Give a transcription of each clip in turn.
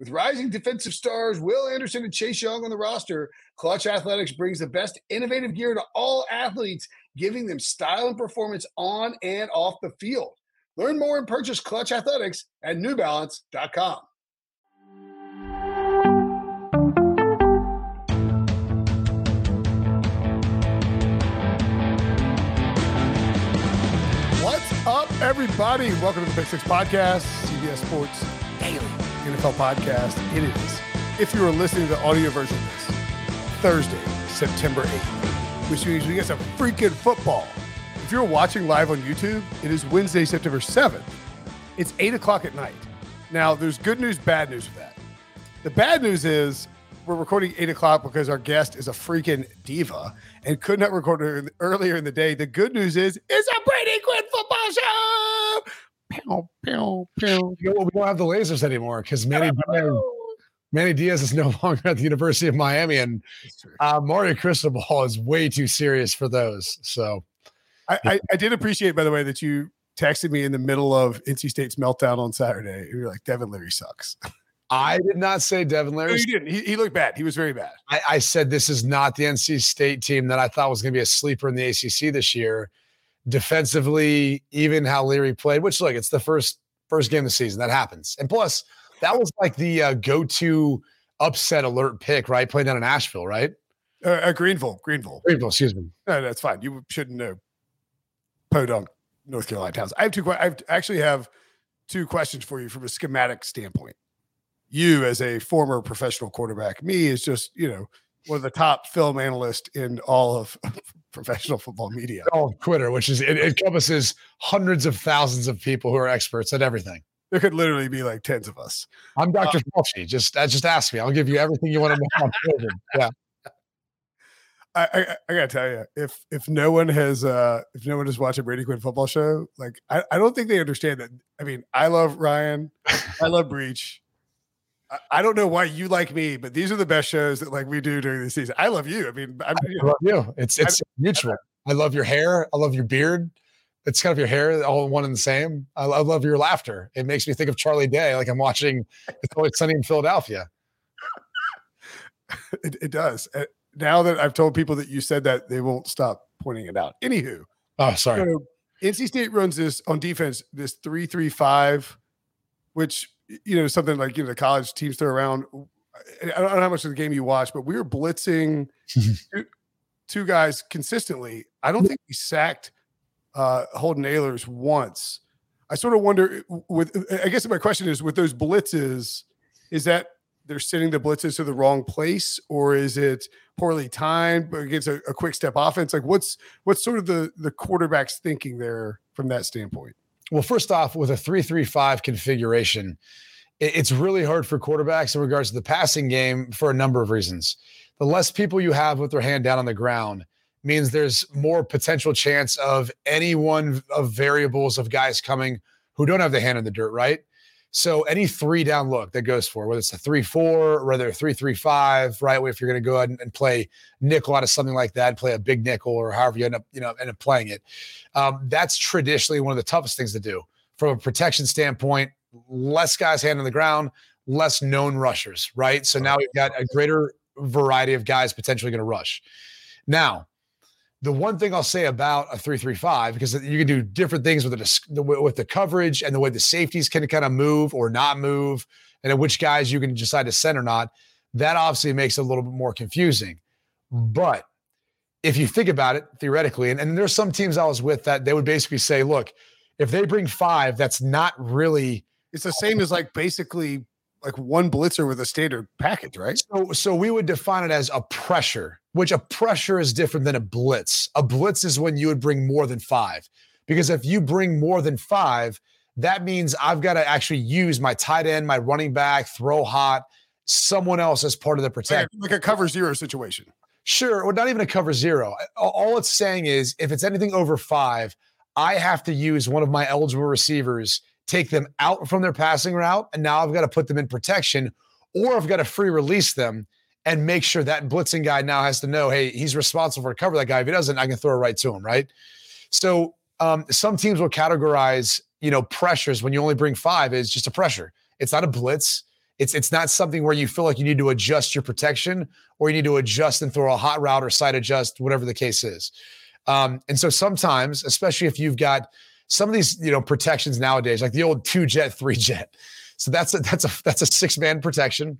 With rising defensive stars Will Anderson and Chase Young on the roster, Klutch Athletics brings the best innovative gear to all athletes, giving them style and performance on and off the field. Learn more and purchase Klutch Athletics at newbalance.com. What's up, everybody? Welcome to the Pick Six Podcast, CBS Sports Daily NFL Podcast. It is, if you are listening to the audio version of this, Thursday, September 8th, which means we get some freaking football. If you're watching live on YouTube, it is Wednesday, September 7th. It's 8 o'clock at night. Now, there's good news, bad news with that. The bad news is we're recording 8 o'clock because our guest is a freaking diva and could not record earlier in the day. The good news is it's a Brady Quinn football show. Pew, pew, pew. You know, we don't have the lasers anymore because Manny Diaz, Manny Diaz is no longer at the University of Miami, and uh, Mario Cristobal is way too serious for those. So, I, I, I did appreciate, by the way, that you texted me in the middle of NC State's meltdown on Saturday. You're like, Devin Leary sucks. I did not say Devin No, Leary. you didn't. He, he looked bad. He was very bad. I, I said this is not the NC State team that I thought was going to be a sleeper in the ACC this year. Defensively, even how Leary played, which look, it's the first first game of the season that happens, and plus that was like the uh, go to upset alert pick, right? Playing down in Asheville, right? Uh, uh, Greenville, Greenville. Greenville, excuse me. No, that's fine. You shouldn't know Podunk, North Carolina towns. I have two. I actually have two questions for you from a schematic standpoint. You, as a former professional quarterback, me is just you know one of the top film analysts in all of professional football media. Oh, quitter, which is it it encompasses hundreds of thousands of people who are experts at everything. There could literally be like tens of us. I'm Dr. Fauci. Just uh, just ask me. I'll give you everything you want to know. on COVID. Yeah. I, I, I gotta tell you, if if no one has uh if no one has watched a Brady Quinn football show, like I, I don't think they understand that. I mean, I love Ryan, I love Breech. I, don't know why you like me, but these are the best shows that like we do during the season. I love you. I mean, I'm, I love you. It's it's mutual. I love your hair. I love your beard. It's kind of your hair, all one and the same. I, I love your laughter. It makes me think of Charlie Day, like I'm watching It's Always Sunny in Philadelphia. it, it does. Uh, now that I've told people that you said that, they won't stop pointing it out. Anywho, Oh, sorry. So NC State runs this on defense, this three three five, which you know something like you know the college teams throw around. I don't know how much of the game you watch, but we were blitzing two, two guys consistently. I don't think we sacked uh, Holton Ahlers once. I sort of wonder with. I guess my question is with those blitzes, is that they're sending the blitzes to the wrong place, or is it poorly timed against a, a quick step offense? Like what's what's sort of the the quarterback's thinking there from that standpoint? Well, first off, with a three-three-five configuration, it's really hard for quarterbacks in regards to the passing game for a number of reasons. The less people you have with their hand down on the ground means there's more potential chance of any one of variables of guys coming who don't have the hand in the dirt, right? So any three down look that goes for whether it's a three four, whether a three three five, right? If you're going to go ahead and, and play nickel out of something like that, play a big nickel or however you end up, you know, end up playing it. Um, that's traditionally one of the toughest things to do from a protection standpoint, less guys hand on the ground, less known rushers, right? So now we've got a greater variety of guys potentially going to rush. Now, the one thing I'll say about a three-three-five because you can do different things with the with the coverage and the way the safeties can kind of move or not move, and which guys you can decide to send or not. That obviously makes it a little bit more confusing. But if you think about it theoretically, and, and there's some teams I was with that they would basically say, look, if they bring five, that's not really. It's the same as like basically like one blitzer with a standard package, right? So, so we would define it as a pressure, which a pressure is different than a blitz. A blitz is when you would bring more than five, because if you bring more than five, that means I've got to actually use my tight end, my running back, throw hot, someone else as part of the protection, like a cover zero situation. Sure, or not even a cover zero. All it's saying is if it's anything over five, I have to use one of my eligible receivers take them out from their passing route, and now I've got to put them in protection, or I've got to free release them and make sure that blitzing guy now has to know, hey, he's responsible for cover that guy. If he doesn't, I can throw it right to him, right? So um, some teams will categorize, you know, pressures when you only bring five is just a pressure. It's not a blitz. It's it's not something where you feel like you need to adjust your protection or you need to adjust and throw a hot route or side adjust, whatever the case is. Um, and so sometimes, especially if you've got some of these, you know, protections nowadays, like the old two jet, three jet. So that's a that's a that's a six man protection.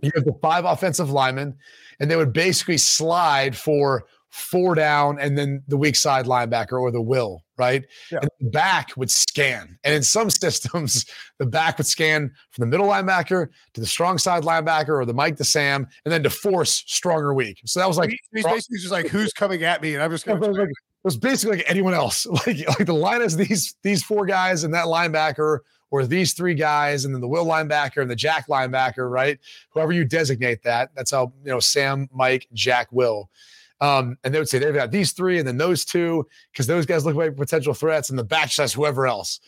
You have the five offensive linemen, and they would basically slide for four down and then the weak side linebacker or the will, right? Yeah. And the back would scan. And in some systems, the back would scan from the middle linebacker to the strong side linebacker or the Mike to Sam, and then to force stronger weak. So that was like he's basically just like who's coming at me, and I'm just to it was basically like anyone else. Like like the line is these these four guys and that linebacker, or these three guys, and then the Will linebacker and the Jack linebacker, right? Whoever you designate that. That's how you know Sam, Mike, Jack, Will. Um, and they would say they've got these three and then those two because those guys look like potential threats, and the back says whoever else.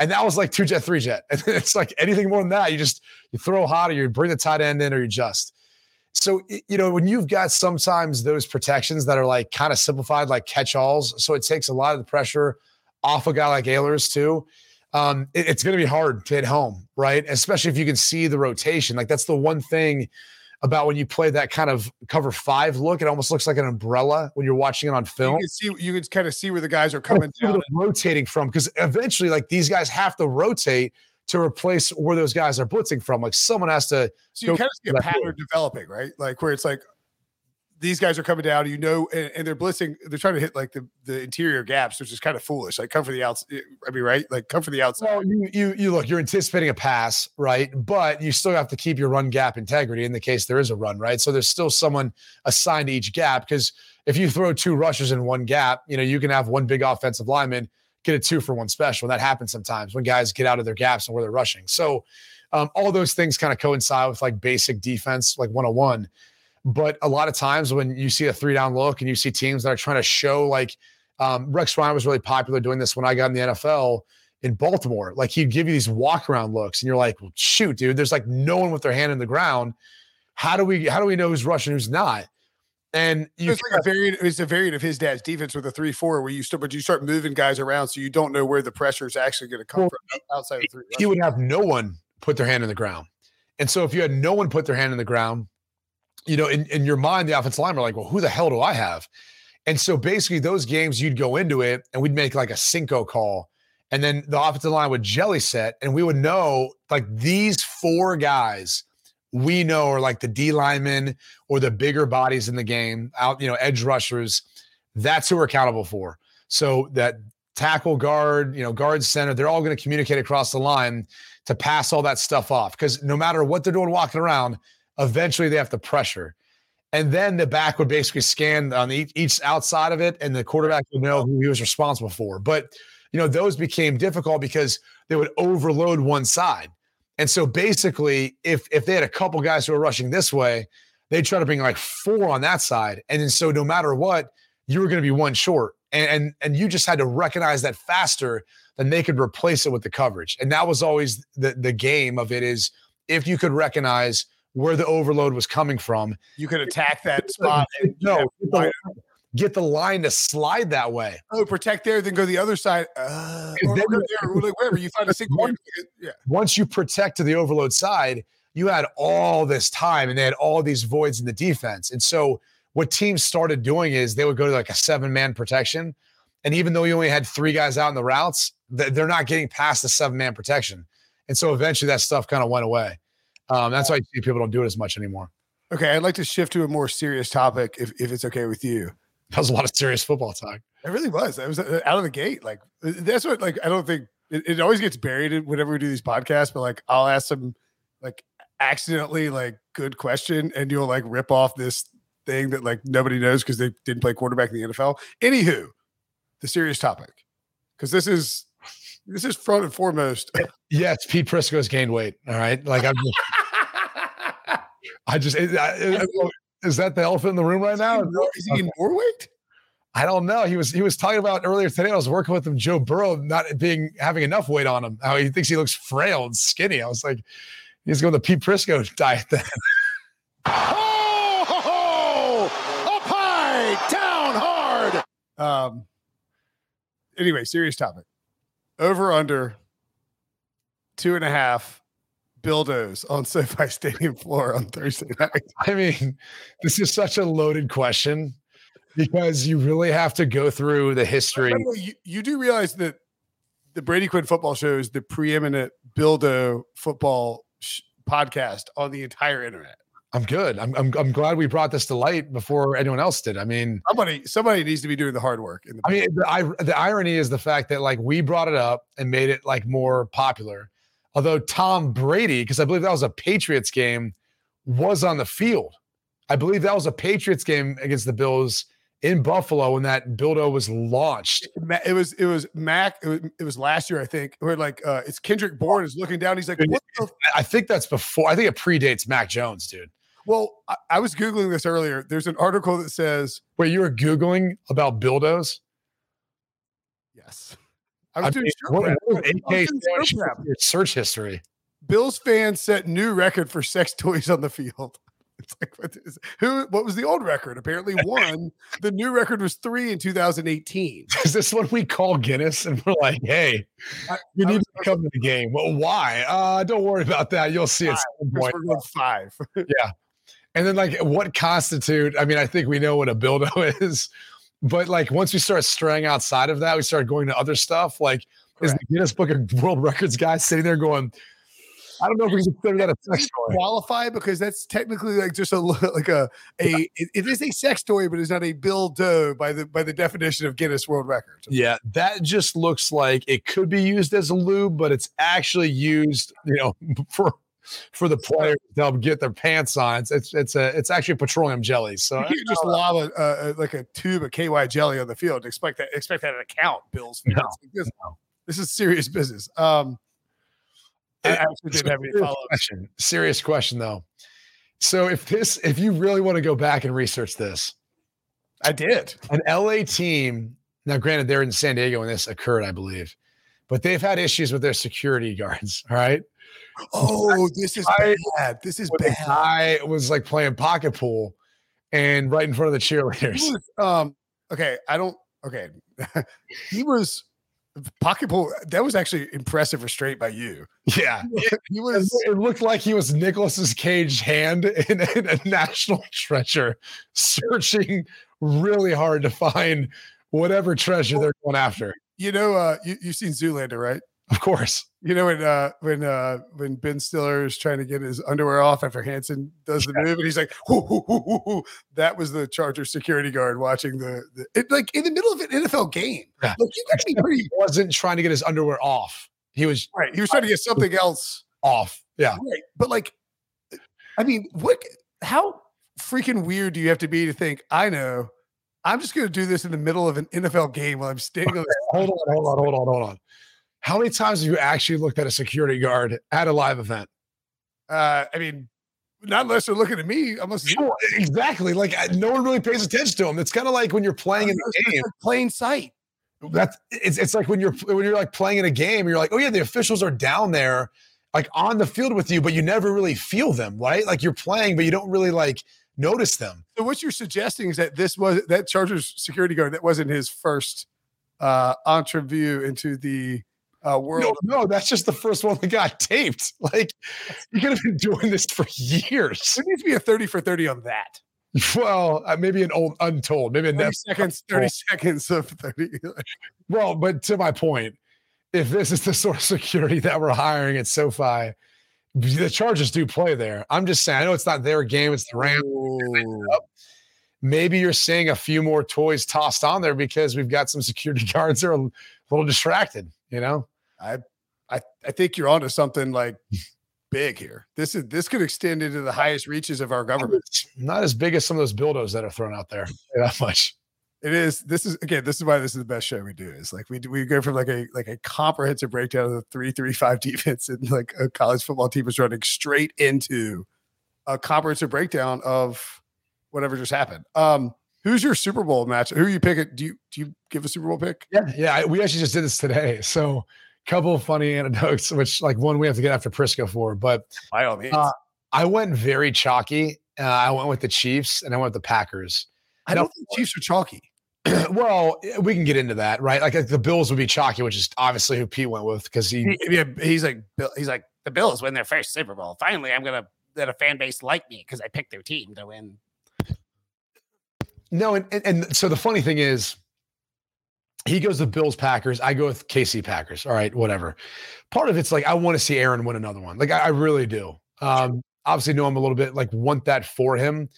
And that was like two jet, three jet. And it's like anything more than that, you just you throw hot or you bring the tight end in or you just. So, you know, when you've got sometimes those protections that are like kind of simplified, like catch alls, so it takes a lot of the pressure off a guy like Ahlers too. Um, it, it's going to be hard to hit home, right? Especially if you can see the rotation. Like that's the one thing about when you play that kind of cover five look. It almost looks like an umbrella when you're watching it on film. You can see, you can kind of see where the guys are coming down, rotating from, because eventually, like these guys have to rotate to replace where those guys are blitzing from. Like someone has to. So you kind of see a pattern developing, right? Like where it's like these guys are coming down, you know, and, and, they're blitzing. They're trying to hit like the, the interior gaps, which is kind of foolish. Like come for the outside. I mean, right? Like come for the outside. Well, you, you you look, you're anticipating a pass, right? But you still have to keep your run gap integrity in the case there is a run, right? So there's still someone assigned to each gap because if you throw two rushers in one gap, you know, you can have one big offensive lineman get a two for one special. And that happens sometimes when guys get out of their gaps and where they're rushing. So um, all those things kind of coincide with like basic defense, like 101. But a lot of times when you see a three down look and you see teams that are trying to show like um, Rex Ryan was really popular doing this when I got in the NFL in Baltimore. Like he'd give you these walk around looks and you're like, well, shoot, dude, there's like no one with their hand in the ground. How do we how do we know who's rushing, who's not? And you it's like a variant. It's a variant of his dad's defense with a three four, where you start, but you start moving guys around, so you don't know where the pressure is actually going to come well, from outside of three. He would have no one put their hand in the ground, and so if you had no one put their hand in the ground, you know, in, in your mind, the offensive line are like, well, who the hell do I have? And so basically, those games you'd go into it, and we'd make like a Cinco call, and then the offensive line would jelly set, and we would know like these four guys we know are like the D linemen or the bigger bodies in the game, out, you know, edge rushers. That's who we're accountable for. So that tackle guard, you know, guard center, they're all going to communicate across the line to pass all that stuff off. Because no matter what they're doing walking around, eventually they have to pressure. And then the back would basically scan on each, each outside of it, and the quarterback would know who he was responsible for. But you know, those became difficult because they would overload one side. And so basically, if if they had a couple guys who were rushing this way, they'd try to bring like four on that side. And then so no matter what, you were going to be one short. And, and and you just had to recognize that faster than they could replace it with the coverage. And that was always the the game of it is if you could recognize where the overload was coming from, you could attack that spot. And, no, get the line to slide that way. Oh, protect there, then go the other side. Uh, or, then- or there, or like wherever you find a single. One- Yeah. Once you protect to the overload side, you had all this time and they had all these voids in the defense. And so what teams started doing is they would go to like a seven man protection. And even though you only had three guys out in the routes, they're not getting past the seven man protection. And so eventually that stuff kind of went away. Um, that's why you see people don't do it as much anymore. Okay, I'd like to shift to a more serious topic, if if it's okay with you. That was a lot of serious football talk. It really was. It was uh, out of the gate. Like uh, that's what. Like I don't think it, it always gets buried in whenever we do these podcasts. But like I'll ask some like accidentally like good question, and you'll like rip off this thing that like nobody knows because they didn't play quarterback in the NFL. Anywho, the serious topic because this is this is front and foremost. Yes, Pete Prisco's gained weight. All right. Like I'm just, I just, I- I- I- is that the elephant in the room right now? is he in more weight? I don't know. He was he was talking about earlier today. I was working with him, Joe Burrow, not being having enough weight on him. How he thinks he looks frail and skinny. I was like, he's going the Pete Prisco diet then. Ho, ho, ho! Up high, down hard. Um. Anyway, serious topic. Over under two and a half buildos on SoFi Stadium floor on Thursday night. I mean, this is such a loaded question because you really have to go through the history. You, you do realize that the Brady Quinn Football Show is the preeminent buildo football sh- podcast on the entire internet. I'm good. I'm, I'm I'm glad we brought this to light before anyone else did. I mean, Somebody, somebody needs to be doing the hard work. In the I mean, the, I, the irony is the fact that like we brought it up and made it like more popular. Although Tom Brady, because I believe that was a Patriots game, was on the field. I believe that was a Patriots game against the Bills in Buffalo when that Bildo was launched. It was it was Mac. It was, it was last year, I think. Where like uh, it's Kendrick Bourne is looking down. He's like, "What the?" F-? I think that's before. I think it predates Mac Jones, dude. Well, I, I was googling this earlier. There's an article that says Wait, you were googling about Bildos? yes. I was I doing mean, what- what I was was AK search- search history. Bills fans set new record for sex toys on the field. It's like what is who? What was the old record? Apparently one. the new record was three in 2018. Is this what we call Guinness? And we're like, hey, I- you I need was- to come to the game. Well, why? Uh, don't worry about that. You'll see at some point. we're going five. And then, like, what constitute? I mean, I think we know what a buildo is, but like, once we start straying outside of that, we start going to other stuff. Like, is the Guinness Book of World Records guy sitting there going, I don't know if we can consider that a sex toy. qualify because that's technically like just a like a a it, it is a sex toy, but it's not a dough by the by the definition of Guinness World Records. Yeah, that just looks like it could be used as a lube, but it's actually used, you know, for for the players to help get their pants on. It's it's it's a it's actually petroleum jelly. So You can't just lob a, uh, like a tube of KY jelly on the field expect that expect that to count. Bills. No, this, this is serious business. Um, I actually didn't have any serious follow up. question. Serious question though. So if this, if you really want to go back and research this, I did. an LA team. Now, granted, they're in San Diego when this occurred, I believe, but they've had issues with their security guards. All right, Oh, this is I- bad. This is bad. I was like playing pocket pool, and right in front of the cheerleaders. was, um, okay, I don't. Okay, he was pocket pull. That was actually impressive restraint by you. Yeah, He It was. it looked like he was Nicholas's caged hand in, in a national treasure, searching really hard to find whatever treasure they're going after. You know, uh, you you've seen Zoolander, right? Of course. You know when uh when uh when Ben Stiller is trying to get his underwear off after Hanson does the move and he's like, "Hoo, hoo, hoo, hoo, hoo." that was the Charger security guard watching the, the it, like in the middle of an NFL game. Yeah. Like you gotta be pretty He wasn't trying to get his underwear off. He was right. He was trying to get something else off. Yeah. right. But like I mean, what how freaking weird do you have to be to think, I know I'm just gonna do this in the middle of an NFL game while I'm standing on the Hold on, hold on, hold on, hold on. How many times have you actually looked at a security guard at a live event? uh I mean, not unless they're looking at me, unless Sure, exactly. Like no one really pays attention to them. It's kind of like when you're playing in the game. plain sight. That's it's it's like when you're when you're like playing in a game, you're like, oh yeah, the officials are down there, like on the field with you, but you never really feel them, right? Like you're playing, but you don't really like notice them. So what you're suggesting is that this was that Chargers security guard that wasn't his first uh entrevue into the uh world. No, no, that's just the first one that got taped. Like you could have been doing this for years. There needs to be a 30 for 30 on that. Well, uh, maybe an old untold, maybe a 30 net seconds, 30 seconds of 30. Well, but to my point, if this is the sort of security that we're hiring at SoFi, the Chargers do play there. I'm just saying, I know it's not their game, it's the Rams. Maybe you're seeing a few more toys tossed on there because we've got some security guards that are a little distracted, you know? I I I think you're onto something like big here. This is this could extend into the highest reaches of our government. Not as big as some of those buildos that are thrown out there. That much. It is. This is again. This is why this is the best show we do. Is like we we go from like a like a comprehensive breakdown of the three three five defense and like a college football team is running straight into a comprehensive breakdown of whatever just happened. Um, who's your Super Bowl match? Who are you picking? Do you do you give a Super Bowl pick? Yeah, yeah. I, we actually just did this today. So, couple of funny anecdotes, which like one we have to get after Prisco for, but By all means. Uh, I went very chalky. Uh, I went with the Chiefs and I went with the Packers. I don't think Chiefs are chalky. well, we can get into that, right? Like, like the Bills would be chalky, which is obviously who Pete went with because he, He- yeah, he's like Bill- he's like the Bills win their first Super Bowl. Finally, I'm gonna let a fan base like me because I picked their team to win. no, and, and and so the funny thing is, he goes with Bills Packers. I go with KC Packers. All right, whatever. Part of it's like I want to see Aaron win another one. Like I, I really do. Um, obviously, know him a little bit. Like want that for him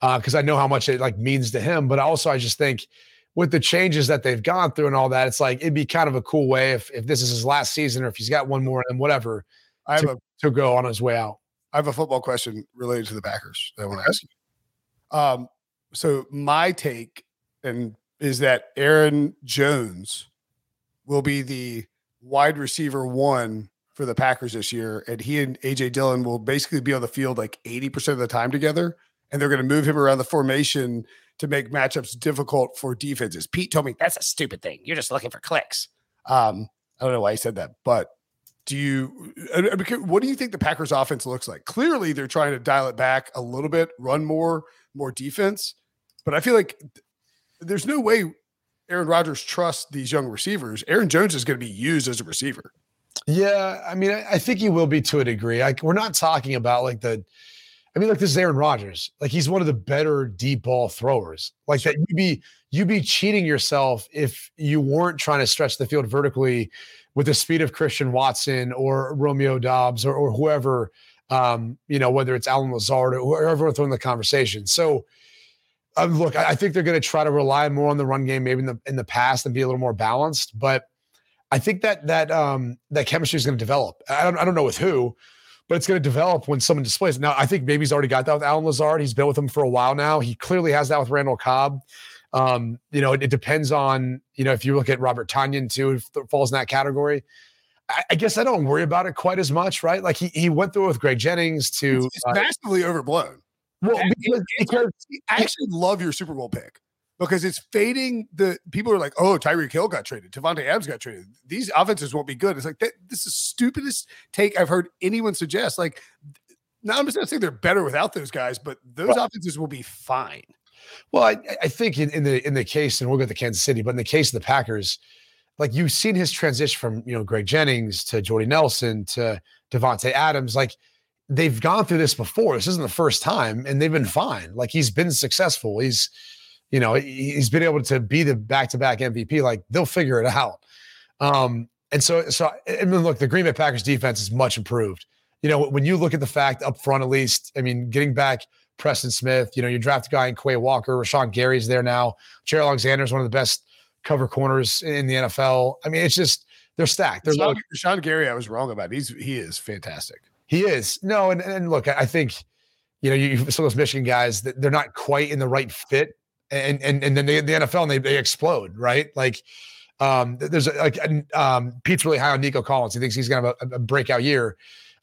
because I know how much it like means to him. But also, I just think with the changes that they've gone through and all that, it's like it'd be kind of a cool way if if this is his last season or if he's got one more and whatever I have a to go on his way out. I have a football question related to the Packers that I want to ask you. Um, so my take and is that Aaron Jones will be the wide receiver one for the Packers this year, and he and AJ Dillon will basically be on the field like eighty percent of the time together, and they're going to move him around the formation to make matchups difficult for defenses. Pete told me That's a stupid thing. You're just looking for clicks. um, I don't know why he said that, but do you? What do you think the Packers' offense looks like? Clearly, they're trying to dial it back a little bit, run more, more defense. But I feel like there's no way Aaron Rodgers trusts these young receivers. Aaron Jones is going to be used as a receiver. Yeah, I mean, I, I think he will be to a degree. Like, we're not talking about like the. I mean, like this is Aaron Rodgers. Like he's one of the better deep ball throwers. Like that, you'd be you'd be cheating yourself if you weren't trying to stretch the field vertically with the speed of Christian Watson or Romeo Doubs or, or whoever. Um, you know, whether it's Allen Lazard or whoever throwing the conversation. So, uh, look, I, I think they're going to try to rely more on the run game, maybe in the in the past, and be a little more balanced. But I think that that um that chemistry is going to develop. I don't I don't know with who, but it's going to develop when someone displays. it. Now I think maybe he's already got that with Allen Lazard. He's been with him for a while now. He clearly has that with Randall Cobb. Um, you know, it, it depends on you know if you look at Robert Tonyan too, if it falls in that category. I, I guess I don't worry about it quite as much, right? Like he he went through it with Greg Jennings to It's, it's uh, massively overblown. Well because, because I actually love your Super Bowl pick because it's fading. The people are like, "Oh, Tyreek Hill got traded. Davante Adams got traded. These offenses won't be good." It's like that, this is the stupidest take I've heard anyone suggest. Like, now I'm just not saying they're better without those guys, but those offenses will be fine. Well, I, I think in, in the in the case, and we'll get to Kansas City, but in the case of the Packers, like you've seen his transition from you know Greg Jennings to Jordy Nelson to Davante Adams, like they've gone through this before. This isn't the first time, and they've been fine. Like he's been successful. He's you know he- he's been able to be the back to back MVP. Like they'll figure it out. Um, and so so I mean, look, the Green Bay Packers defense is much improved. You know, when you look at the fact up front, at least, I mean, getting back Preston Smith, you know, you draft a guy in Quay Walker, Rashan Gary's there now. Jaire Alexander is one of the best cover corners in the NFL. I mean, it's just they're stacked. They're. Sean Gary, I was wrong about. He's he is fantastic. He is no, and and look, I think you know, you some of those Michigan guys that they're not quite in the right fit, and and and then they the NFL and they they explode, right? Like, um, there's a- like um, Pete's really high on Nico Collins. He thinks he's gonna have a, a breakout year.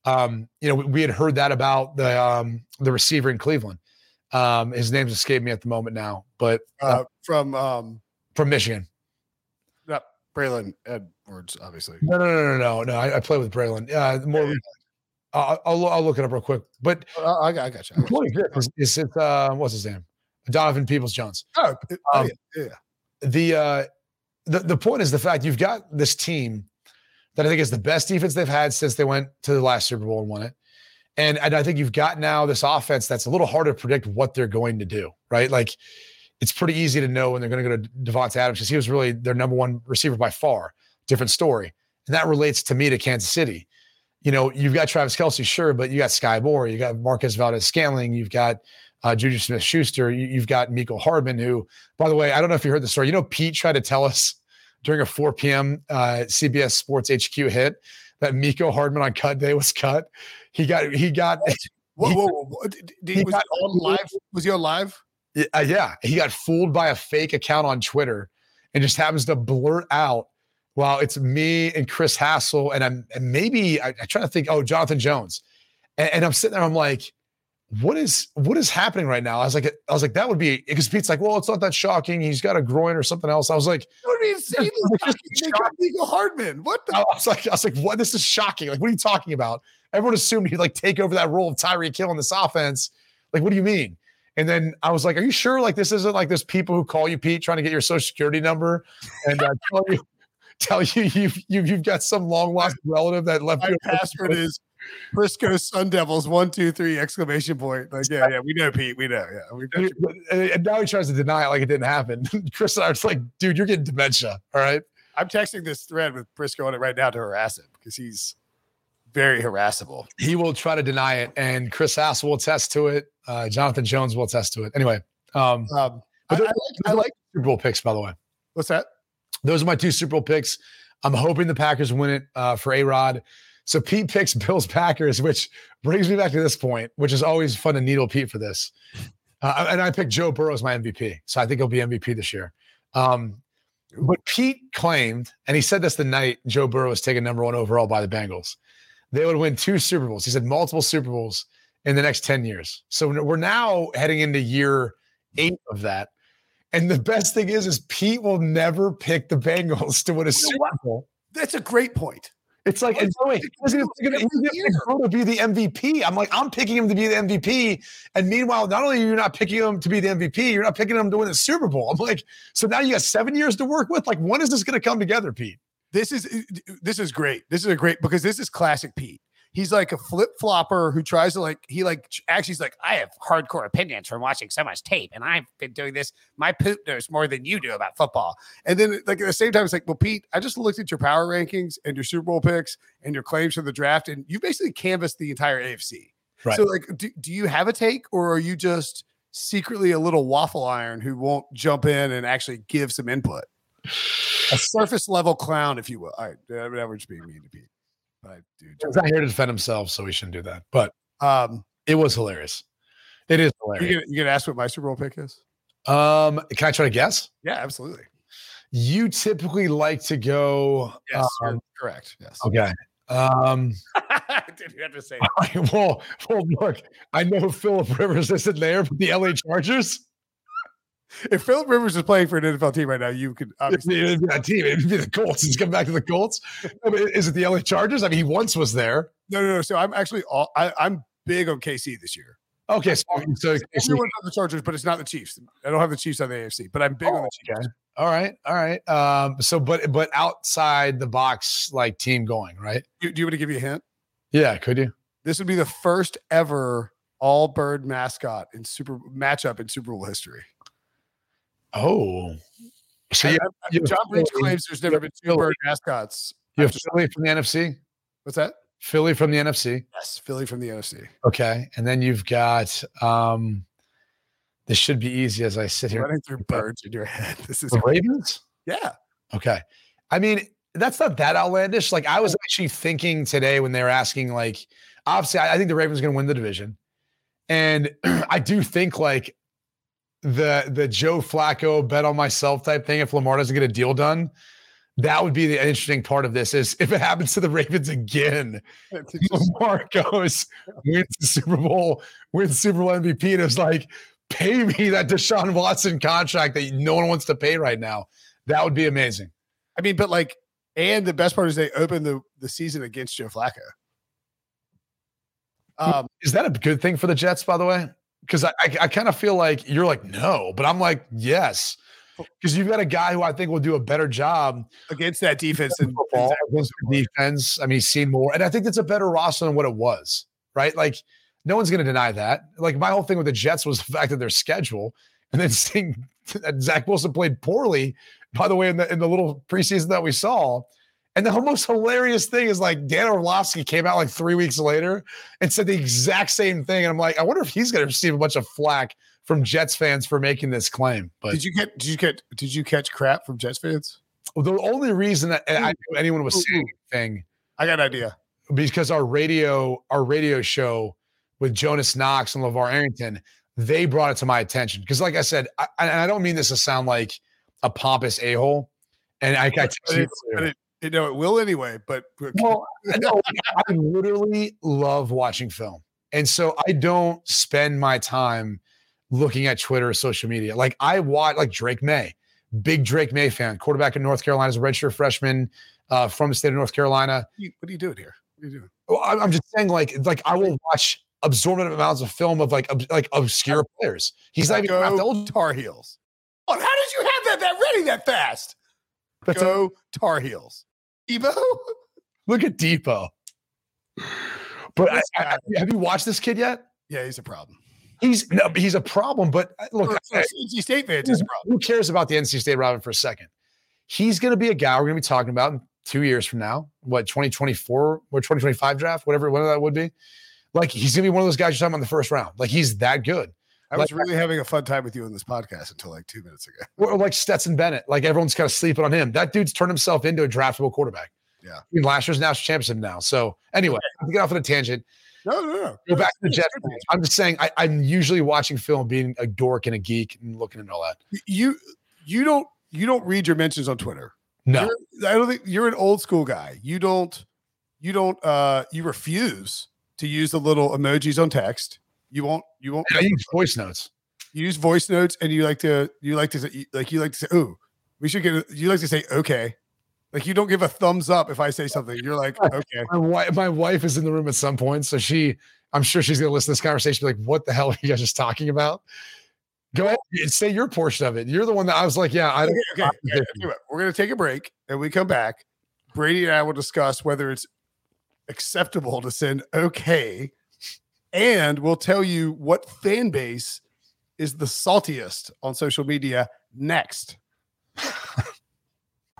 Um, you know, we, we had heard that about the um the receiver in Cleveland. Um, his name's escaped me at the moment now, but uh, Uh, from um, from Michigan. Braylon Edwards, obviously. No, no, no, no, no, no. I, I play with Braylon. Uh, more I'll, I'll, I'll look it up real quick. But Uh, I, got, I got you. I got you. is, it, uh, what's his name? Donovan Peoples Jones. Oh, oh, Um, yeah, yeah. the uh the, the point is the fact you've got this team that I think is the best defense they've had since they went to the last Super Bowl and won it. And, and I think you've got now this offense that's a little hard to predict what they're going to do, right? Like it's pretty easy to know when they're going to go to Davante Adams because he was really their number one receiver by far. Different story. And that relates to me to Kansas City. You know, you've got Travis Kelce, sure, but you got Sky Moore, you got Marquez Valdes-Scantling, you've got uh, Juju Smith Schuster, you, you've got Mecole Hardman, who, by the way, I don't know if you heard the story. You know, Pete tried to tell us during a 4 p.m. Uh, CBS Sports HQ hit that Mecole Hardman on cut day was cut. He got, he got, Whoa, he- whoa, whoa, whoa. Did- he was got- he on live? Was he on live? uh, yeah, he got fooled by a fake account on Twitter and just happens to blurt out, "Wow, it's me and Chris Hassel and I'm and maybe I, I try to think, oh, Jonathan Jones," and, and I'm sitting there, I'm like, "What is what is happening right now?" I was like, I was like, that would be because Pete's like, "Well, it's not that shocking. He's got a groin or something else." I was like, That would be insane. It's They got Mecole Hardman. What the? I was like, I was like, what? This is shocking. Like, what are you talking about? Everyone assumed he'd like take over that role of Tyreek Hill in this offense. Like, what do you mean? And then I was like, are you sure? Like, this isn't like there's people who call you Pete trying to get your social security number and uh, tell you tell you you've you've, you've got some long lost relative that left My you. password is Prisco Sun Devils one two three exclamation point. Like yeah, yeah, we know Pete. We know. Yeah. And and now he tries to deny it like it didn't happen. Chris and I was like, dude, you're getting dementia. All right. I'm texting this thread with Prisco on it right now to harass him because he's very harassable. He will try to deny it, and Chris Hass will attest to it. Uh, Jonathan Jones will attest to it. Anyway, um, Um, I, I like. I like. Super Bowl picks, by the way. What's that? Those are my two Super Bowl picks. I'm hoping the Packers win it uh, for A Rod. So Pete picks Bills Packers, which brings me back to this point, which is always fun to needle Pete for this. Uh, and I picked Joe Burrow as my MVP. So I think he'll be MVP this year. Um, but Pete claimed, and he said this the night Joe Burrow was taken number one overall by the Bengals, they would win two Super Bowls. He said multiple Super Bowls in the next 10 years. So we're now heading into year eight of that. And the best thing is, is Pete will never pick the Bengals to win a Super Bowl. That's a great point. It's like, and by he's gonna, he's gonna, he's gonna Every pick Burrow to be the MVP. I'm like, I'm picking him to be the MVP. And meanwhile, not only are you not picking him to be the MVP, you're not picking him to win the Super Bowl. I'm like, so now you got seven years to work with. Like, when is this going to come together, Pete? This is this is great. This is a great because this is classic Pete. He's like a flip flopper who tries to like he like actually he's like I have hardcore opinions from watching so much tape, and I've been doing this. My poop knows more than you do about football. and then like at the same time it's like well Pete I just looked at your power rankings and your Super Bowl picks and your claims for the draft and you basically canvassed the entire AFC. Right. So like do, do you have a take or are you just secretly a little waffle iron who won't jump in and actually give some input? A surface level clown, if you will. All right, that was just being mean to Pete. But I do. He's not here to defend himself, so we shouldn't do that. But Um, it was hilarious. It is you hilarious. gonna, you gonna ask what my Super Bowl pick is? Um, can I try to guess? Yeah, absolutely. You typically like to go. Yes, um, correct. Yes. okay. Um, I didn't have to say. that. well, well, look, I know Philip Rivers isn't there, but the LA Chargers. If Philip Rivers is playing for an NFL team right now, you could obviously. It'd be that team. It'd be the Colts. He's coming back to the Colts. I mean, Is it the LA Chargers? I mean, he once was there. No, no, no. So I'm actually all, I, I'm big on KC this year. Okay, so, so, Everyone's on the Chargers, but it's not the Chiefs. I don't have the Chiefs on the AFC, but I'm big on Oh, the Chiefs. okay. all right, all right. Um, so, but but outside the box, like team going, right? Do, do you want to give you a hint? Yeah, could you? This would be the first ever all bird mascot in super matchup in Super Bowl history. Oh, so I- you, I- you have John Breech claims there's never been two bird mascots. you have Philly from the NFC. What's that? Philly from the NFC. Yes, Philly from the NFC. Okay, and then you've got. um This should be easy as I sit here. Running through birds in your head. This is The Ravens. yeah. Okay. I mean, that's not that outlandish. Like I was actually thinking today when they were asking, like, obviously, I, I think the Ravens are going to win the division, and I do think like the the Joe Flacco bet on myself type thing. If Lamar doesn't get a deal done, that would be the interesting part of this. Is if it happens to the Ravens again, Lamar goes wins the Super Bowl, wins Super Bowl MVP, and it's like, pay me that Deshaun Watson contract that no one wants to pay right now. That would be amazing. I mean, but like, and the best part is they open the the season against Joe Flacco. Um, Is that a good thing for the Jets, by the way? Because I, I, I kind of feel like you're like, no, but I'm like, yes. Because you've got a guy who I think will do a better job against that defense and football against the defense. I mean, he's seen more, and I think that's a better roster than what it was, right? Like, no one's going to deny that. Like, my whole thing with the Jets was the fact that their schedule, and then seeing that Zach Wilson played poorly. By the way, in the in the little preseason that we saw, and the most hilarious thing is like Dan Orlovsky came out like three weeks later and said the exact same thing, and I'm like, I wonder if he's going to receive a bunch of flack from Jets fans for making this claim. But did you get did you get did you catch crap from Jets fans? the only reason that I knew anyone was saying anything I got an idea. because our radio our radio show with Jonas Knox and LaVar Arrington, they brought it to my attention. Because, like I said, I, and I don't mean this to sound like a pompous a hole. And I, I But it's- but it, you know, it will anyway. But well, no, I literally love watching film. And so I don't spend my time looking at Twitter or social media. Like I watch like Drake Maye, big Drake Maye fan, quarterback in North Carolina, is a redshirt freshman uh, from the state of North Carolina. what are you doing here? What are you doing? Well, I'm just saying, like, like I will watch absorbent amounts of film of like ob- like obscure players. He's not even Go eligible. Tar Heels. Oh, how did you have that that ready that fast? That's a- Go Tar Heels. Evo. Look at Depot. But I, I- have you watched this kid yet? Yeah, he's a problem. He's no, he's a problem. But uh, look, For- for NC State fans, a problem. who cares about the NC State Robin for a second? He's going to be a guy we're going to be talking about in two years from now. What 2024 or 2025 draft, whatever, whatever that would be. Like he's going to be one of those guys you're talking about in the first round. Like he's that good. I was really having a fun time with you in this podcast until like two minutes ago. Or like Stetson Bennett. Like everyone's kind of sleeping on him. That dude's turned himself into a draftable quarterback. Yeah. I mean, last year's national championship now. So anyway, to get off on a tangent. No, no, no. Go back to the Jets. I'm just saying I, I'm usually watching film, being a dork and a geek and looking at all that. You you don't you don't read your mentions on Twitter. No, You're- I don't think you're an old school guy. You don't you don't uh you refuse to use the little emojis on text. You won't you won't I use voice notes. you use voice notes and you like to you like to say like you like to say oh we should get a, you like to say okay like you don't give a thumbs up if i say something you're like okay My wife, my wife is in the room at some point, so she, I'm sure she's going to listen to this conversation. Be like, what the hell are you guys just talking about? Go ahead, and say your portion of it. You're the one that I was like, yeah, I okay, don't. okay, okay, what, we're gonna take a break and we come back brady and i will discuss whether it's acceptable to send okay and we'll tell you what fan base is the saltiest on social media next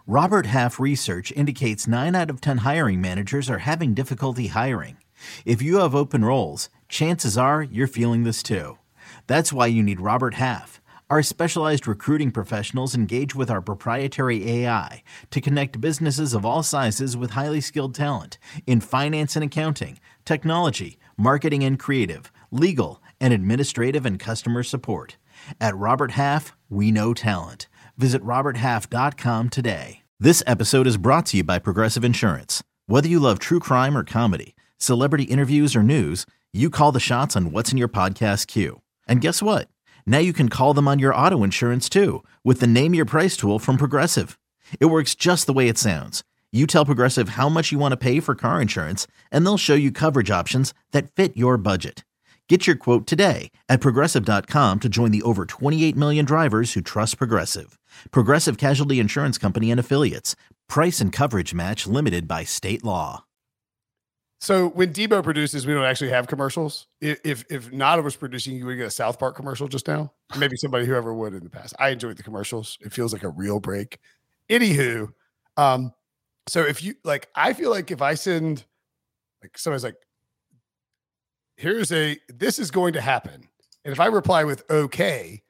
Robert Half research indicates 9 out of 10 hiring managers are having difficulty hiring. If you have open roles, chances are you're feeling this too. That's why you need Robert Half. Our specialized recruiting professionals engage with our proprietary AI to connect businesses of all sizes with highly skilled talent in finance and accounting, technology, marketing and creative, legal, and administrative and customer support. At Robert Half, we know talent. Visit RobertHalf.com today. This episode is brought to you by Progressive Insurance. Whether you love true crime or comedy, celebrity interviews or news, you call the shots on what's in your podcast queue. And guess what? Now you can call them on your auto insurance too with the Name Your Price tool from Progressive. It works just the way it sounds. You tell Progressive how much you want to pay for car insurance, and they'll show you coverage options that fit your budget. Get your quote today at progressive.com to join the over 28 million drivers who trust Progressive. Progressive Casualty Insurance Company and Affiliates. Price and coverage match limited by state law. So when Debo produces, we don't actually have commercials. If if Nada was producing, you would get a South Park commercial just now. Maybe somebody whoever would in the past. I enjoyed the commercials. It feels like a real break. Anywho, um, so if you like, I feel like if I send like somebody's like, here's a this is going to happen, and if I reply with okay,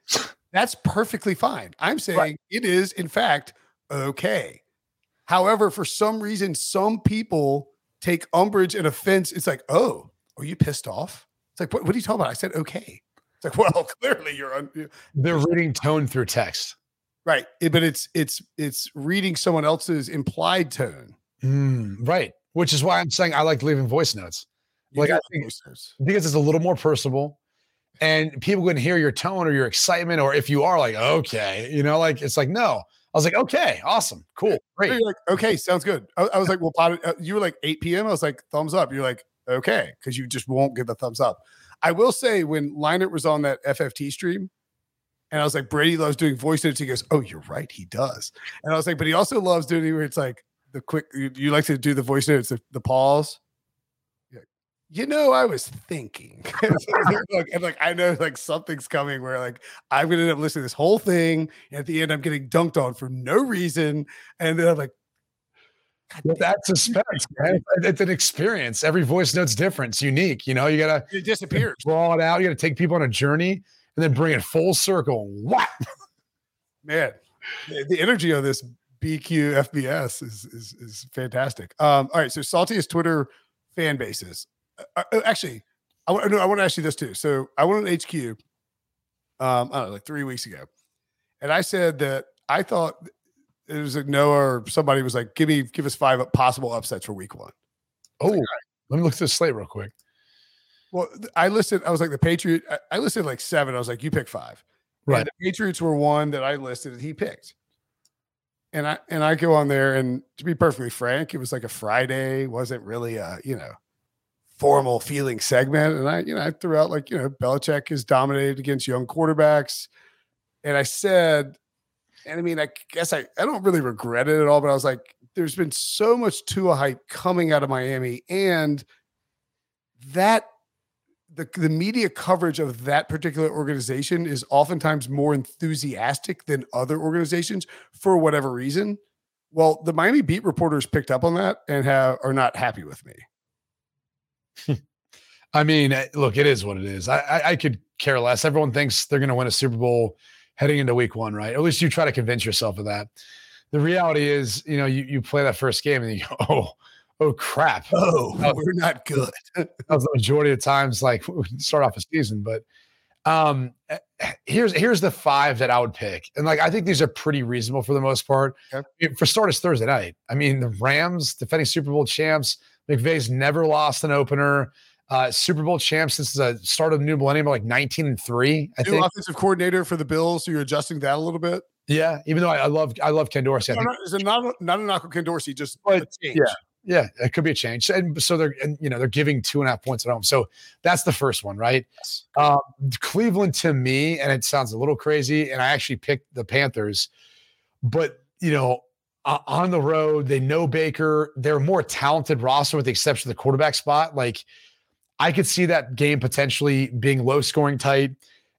that's perfectly fine. I'm saying it is in fact okay. However, for some reason, some people take umbrage and offense. It's like, oh, are you pissed off? It's like, what, what are you talking about? I said, okay. It's like, well, clearly you're un- They're reading tone through text. Right, It- but it's it's it's reading someone else's implied tone. Mm, right. Which is why I'm saying I like leaving voice notes You Like, I think- because it's a little more personable and people can hear your tone or your excitement. Or if you are like, okay, you know, like it's like, no. I was like, okay, awesome, cool, great. You're like, okay, sounds good. I, I was like, well, uh, you were like 8 p.m. I was like, thumbs up. You're like, okay because you just won't get the thumbs up. I will say when Leinart was on that FFT stream, and I was like, Brady loves doing voice notes. He goes, Oh, you're right, he does. And I was like, but he also loves doing it where it's like the quick. You, you like to do the voice notes, the, the pause. Like, You know, I was thinking, like, and like I know like something's coming where like I'm gonna end up listening to this whole thing, and at the end I'm getting dunked on for no reason, and then I'm like, Well, that's suspense, man. It's an experience. Every voice note's different. It's unique. You know, you gotta it disappears. draw it out. You gotta take people on a journey and then bring it full circle. What? man the, energy of this bq fbs is is, is fantastic um all right so saltiest twitter fan bases uh, uh, actually i want no, i want to ask you this too so i went on hq um i don't know like three weeks ago and i said that i thought it was like noah or somebody was like give me give us five possible upsets for week one Oh, let me look at the slate real quick. Well i listed i was like the patriot I, I listed like seven i was like you pick five And Right. the Patriots were one that I listed that he picked. And I and I go on there and to be perfectly frank, it was like a Friday, wasn't really a, you know, formal feeling segment. And I, you know, I threw out like, you know, Belichick is dominated against young quarterbacks. And I said, and I mean, I guess I, I don't really regret it at all, but I was like, there's been so much Tua hype coming out of Miami, and that the, the media coverage of that particular organization is oftentimes more enthusiastic than other organizations for whatever reason. Well, the Miami beat reporters picked up on that and have are not happy with me. I mean, eh, look, it is what it is. I, I, I could care less. Everyone thinks they're going to win a Super Bowl heading into week one, right? At least you try to convince yourself of that. The reality is, you know, you, you play that first game and you go, oh, oh crap. Oh, Oh. we're not good. That was the majority of times, like start off a season. But um eh, here's here's the five that I would pick. And like I think these are pretty reasonable for the most part. Okay. For starters, Thursday night. I mean, the Rams, defending Super Bowl champs, McVay's never lost an opener. Uh, Super Bowl champs since the start of the new millennium, like 19 and three. I New think. offensive coordinator for the Bills, so you're adjusting that a little bit. Yeah, even though I, I love I love Ken Dorsey. I think no, is it not not a knock on Ken Dorsey, just But, yeah. Yeah, it could be a change. And so they're and you know they're giving two and a half points at home. So that's the first one, right? Yes. Um, Cleveland to me, and it sounds a little crazy, and I actually picked the Panthers, but you know, o- on the road, they know Baker. They're a more talented roster with the exception of the quarterback spot. Like I could see that game potentially being low scoring tight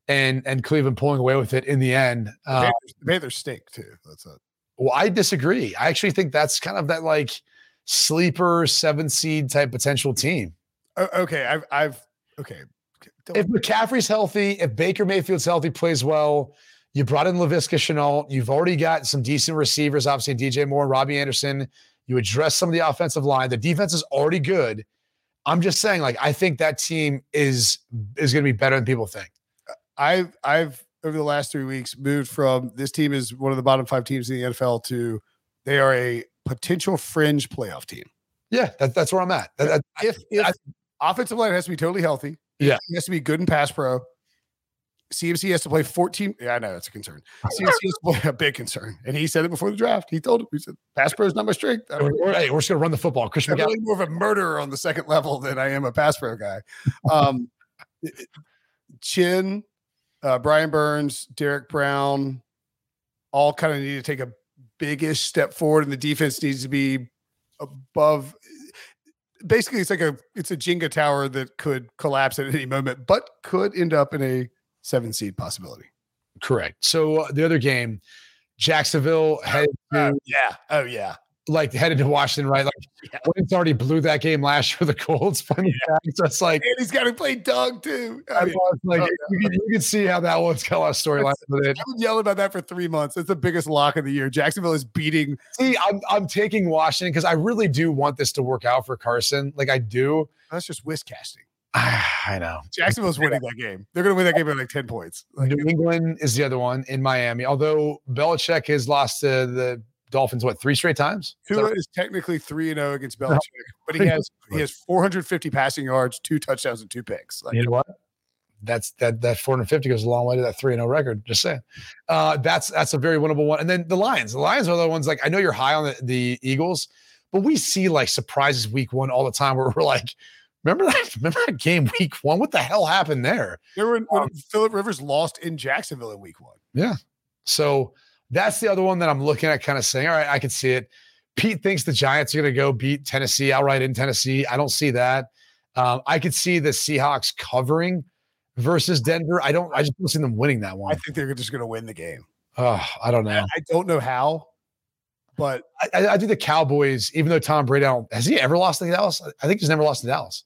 and and Cleveland pulling away with it in the end. Uh, Panthers, Panthers stink too. That's it. well, I disagree. I actually think that's kind of that like sleeper seven seed type potential team. Okay, I've I've okay. Don't- If McCaffrey's healthy, if Baker Mayfield's healthy, plays well, you brought in Laviska Shenault, you've already got some decent receivers, obviously DJ Moore, Robbie Anderson. You address some of the offensive line. The defense is already good. I'm just saying, like, I think that team is is going to be better than people think. I've I've over the last three weeks moved from this team is one of the bottom five teams in the NFL to they are a potential fringe playoff team. Yeah, that, that's where I'm at. That- that- If if offensive line has to be totally healthy, Yeah. it has to be good in pass pro. CMC has to play 14. Yeah, I know that's a concern. CMC has to play a big concern. And he said it before the draft. He told him, he said, pass pro is not my strength. We're- hey, we're just going to run the football. Christian I'm really more of a murderer on the second level than I am a pass pro guy. Um, Chin, uh, Brian Burns, Derrick Brown, all kind of need to take a biggish step forward, and the defense needs to be above. Basically, it's like a it's a Jenga tower that could collapse at any moment, but could end up in a seven seed possibility. Correct. So uh, the other game, Jacksonville to Oh, yeah. Oh yeah. Like headed to Washington, right? Like Yeah. Wentz already blew that game last year with the Colts. the Jags. So it's like, And he's got to play Doug too. I mean, like oh, you, can, you can see how that one's got a lot of storylines with it. I've been yelling about that for three months. It's the biggest lock of the year. Jacksonville is beating See, I'm I'm taking Washington because I really do want this to work out for Carson. Like I do. That's just whisk casting. I know. Jacksonville's winning that game. They're going to win that game by like 10 points. Like, New England is the other one in Miami. Although Belichick has lost to the Dolphins what three straight times? Is Tua right? is technically 3 and 0 against Belichick, but he has he has 450 passing yards, two touchdowns, and two picks. Like, you know what? That's that that 450 goes a long way to that 3 and 0 record. Just saying. Uh, that's that's a very winnable one. And then the Lions. The Lions are the ones like I know you're high on the, the Eagles, but we see like surprises week one all the time where we're like, Remember that? Remember that game week one? What the hell happened there? Remember when, when Philip Rivers lost in Jacksonville in week one? Yeah. So that's the other one that I'm looking at, kind of saying, all right, I can see it. Pete thinks the Giants are going to go beat Tennessee outright in Tennessee. I don't see that. Um, I could see the Seahawks covering versus Denver. I don't. I just don't see them winning that one. I think they're just going to win the game. Oh, I don't know. I don't know how, but I, I, I think the Cowboys, even though Tom Brady, I has he ever lost to Dallas? I think he's never lost to Dallas.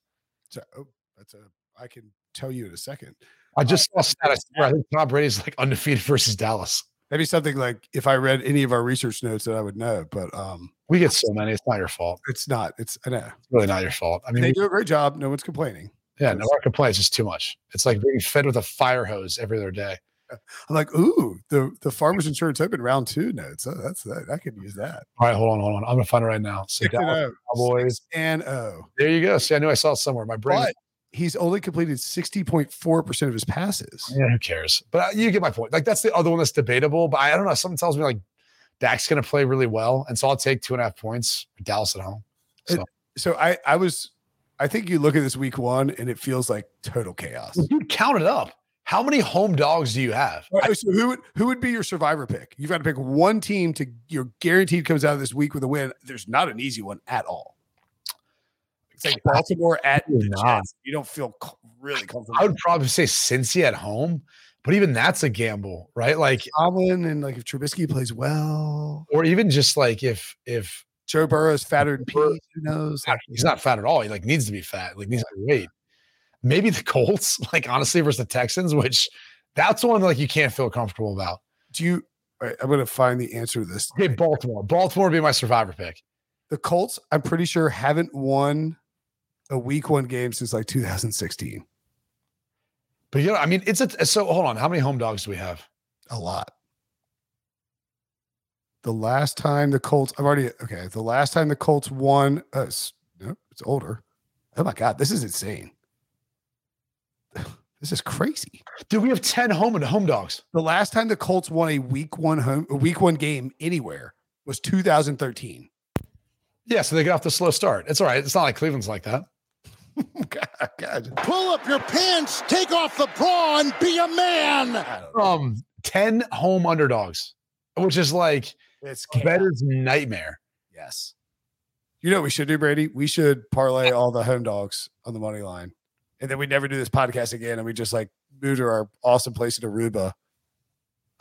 so, oh, that's a. I can tell you in a second. I just saw a status where I think Tom Brady's like undefeated versus Dallas. Maybe something like if I read any of our research notes that I would know, but um, We get so many. It's not your fault. it's not. It's I know It's really not your fault. I mean, they we- do a great job. No one's complaining. yeah, no one complains. It's too much. It's like being fed with a fire hose every other day. I'm like, ooh, the the Farmers Insurance Open round two notes. Oh, that's that. I could use that. All right, hold on, hold on. I'm gonna find it right now. So Dallas oh. Cowboys. And oh. There you go. See, I knew I saw it somewhere. My brain. But he's only completed 60.4% of his passes. yeah, who cares? But you get my point. Like that's the other one that's debatable. But I don't know. Something tells me like Dak's gonna play really well, and so I'll take two and a half points. for Dallas at home. So So I I was I think you look at this week one and it feels like total chaos. dude, count it up. How many home dogs do you have? Right, so who would who would be your survivor pick? You've got to pick one team to you're guaranteed comes out of this week with a win. There's not an easy one at all. It's like Baltimore at the Probably. Jets. You don't feel really comfortable. I would probably say Cincy at home, but even that's a gamble, right? Like, Tomlin and like if Trubisky plays well, or even just like if if Joe Burrow's fatter than Pete. Burrow- Who knows? he's not fat at all. He like needs to be fat. Like needs to weight. Maybe the Colts, like honestly, versus the Texans, which that's one like you can't feel comfortable about. Do you? all right, I'm going to find the answer to this. Okay, Baltimore. Baltimore would be my survivor pick. The Colts, I'm pretty sure, haven't won a week one game since like 2016. But you know, I mean, it's a so hold on. How many home dogs do we have? A lot. The last time the Colts, I've already okay. The last time the Colts won, uh, s- nope, it's older. Oh my god, this is insane. This is crazy. Dude, we have 10 home and home dogs. The last time the Colts won a week one home, a week one game anywhere was 2013. Yeah, so they get off the slow start. It's all right. It's not like Cleveland's like that. God, God. Pull up your pants, take off the bra, and be a man. I don't know. Um, 10 home underdogs, which is like It's a bettor's nightmare. Yes. You know what we should do, Brady? We should parlay all the home dogs on the money line. And then we never do this podcast again. And we just like move to our awesome place in Aruba.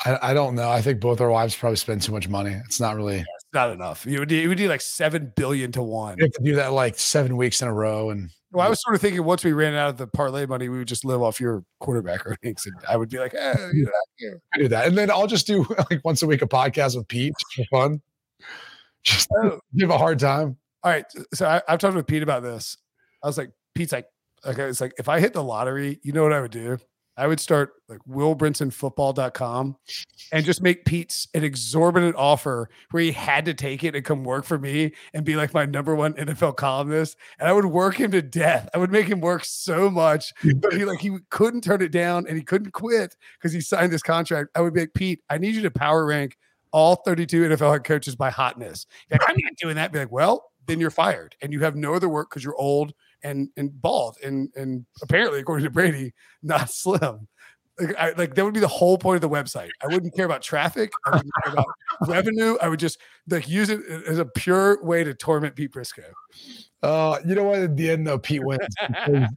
I, I don't know. I think both our wives probably spend too much money. It's not really It's not enough. You would need, you would need like 7 billion to one. you have to do that like seven weeks in a row. And Well, I was sort of thinking once we ran out of the parlay money, we would just live off your quarterback earnings. And I would be like, eh, you know, yeah. I do that. And then I'll just do like once a week a podcast with Pete for fun. Just Oh. give a hard time. All right. So I, I've talked with Pete about this. I was like, Pete's like, okay, it's like if I hit the lottery, you know what I would do? I would start like willbrinsonfootball.com and just make Pete's an exorbitant offer where he had to take it and come work for me and be like my number one NFL columnist. And I would work him to death. I would make him work so much, but he like he couldn't turn it down and he couldn't quit because he signed this contract. I would be like, Pete, I need you to power rank all 32 NFL head coaches by hotness. Like, I'm not doing that. Be like, well, then you're fired and you have no other work because you're old and and bald and and apparently, according to Brady, not slim. Like, I, like that would be the whole point of the website. I wouldn't care about traffic. I wouldn't care about revenue. I would just like use it as a pure way to torment Pete Prisco. Uh, you know what? At the end, though, Pete wins.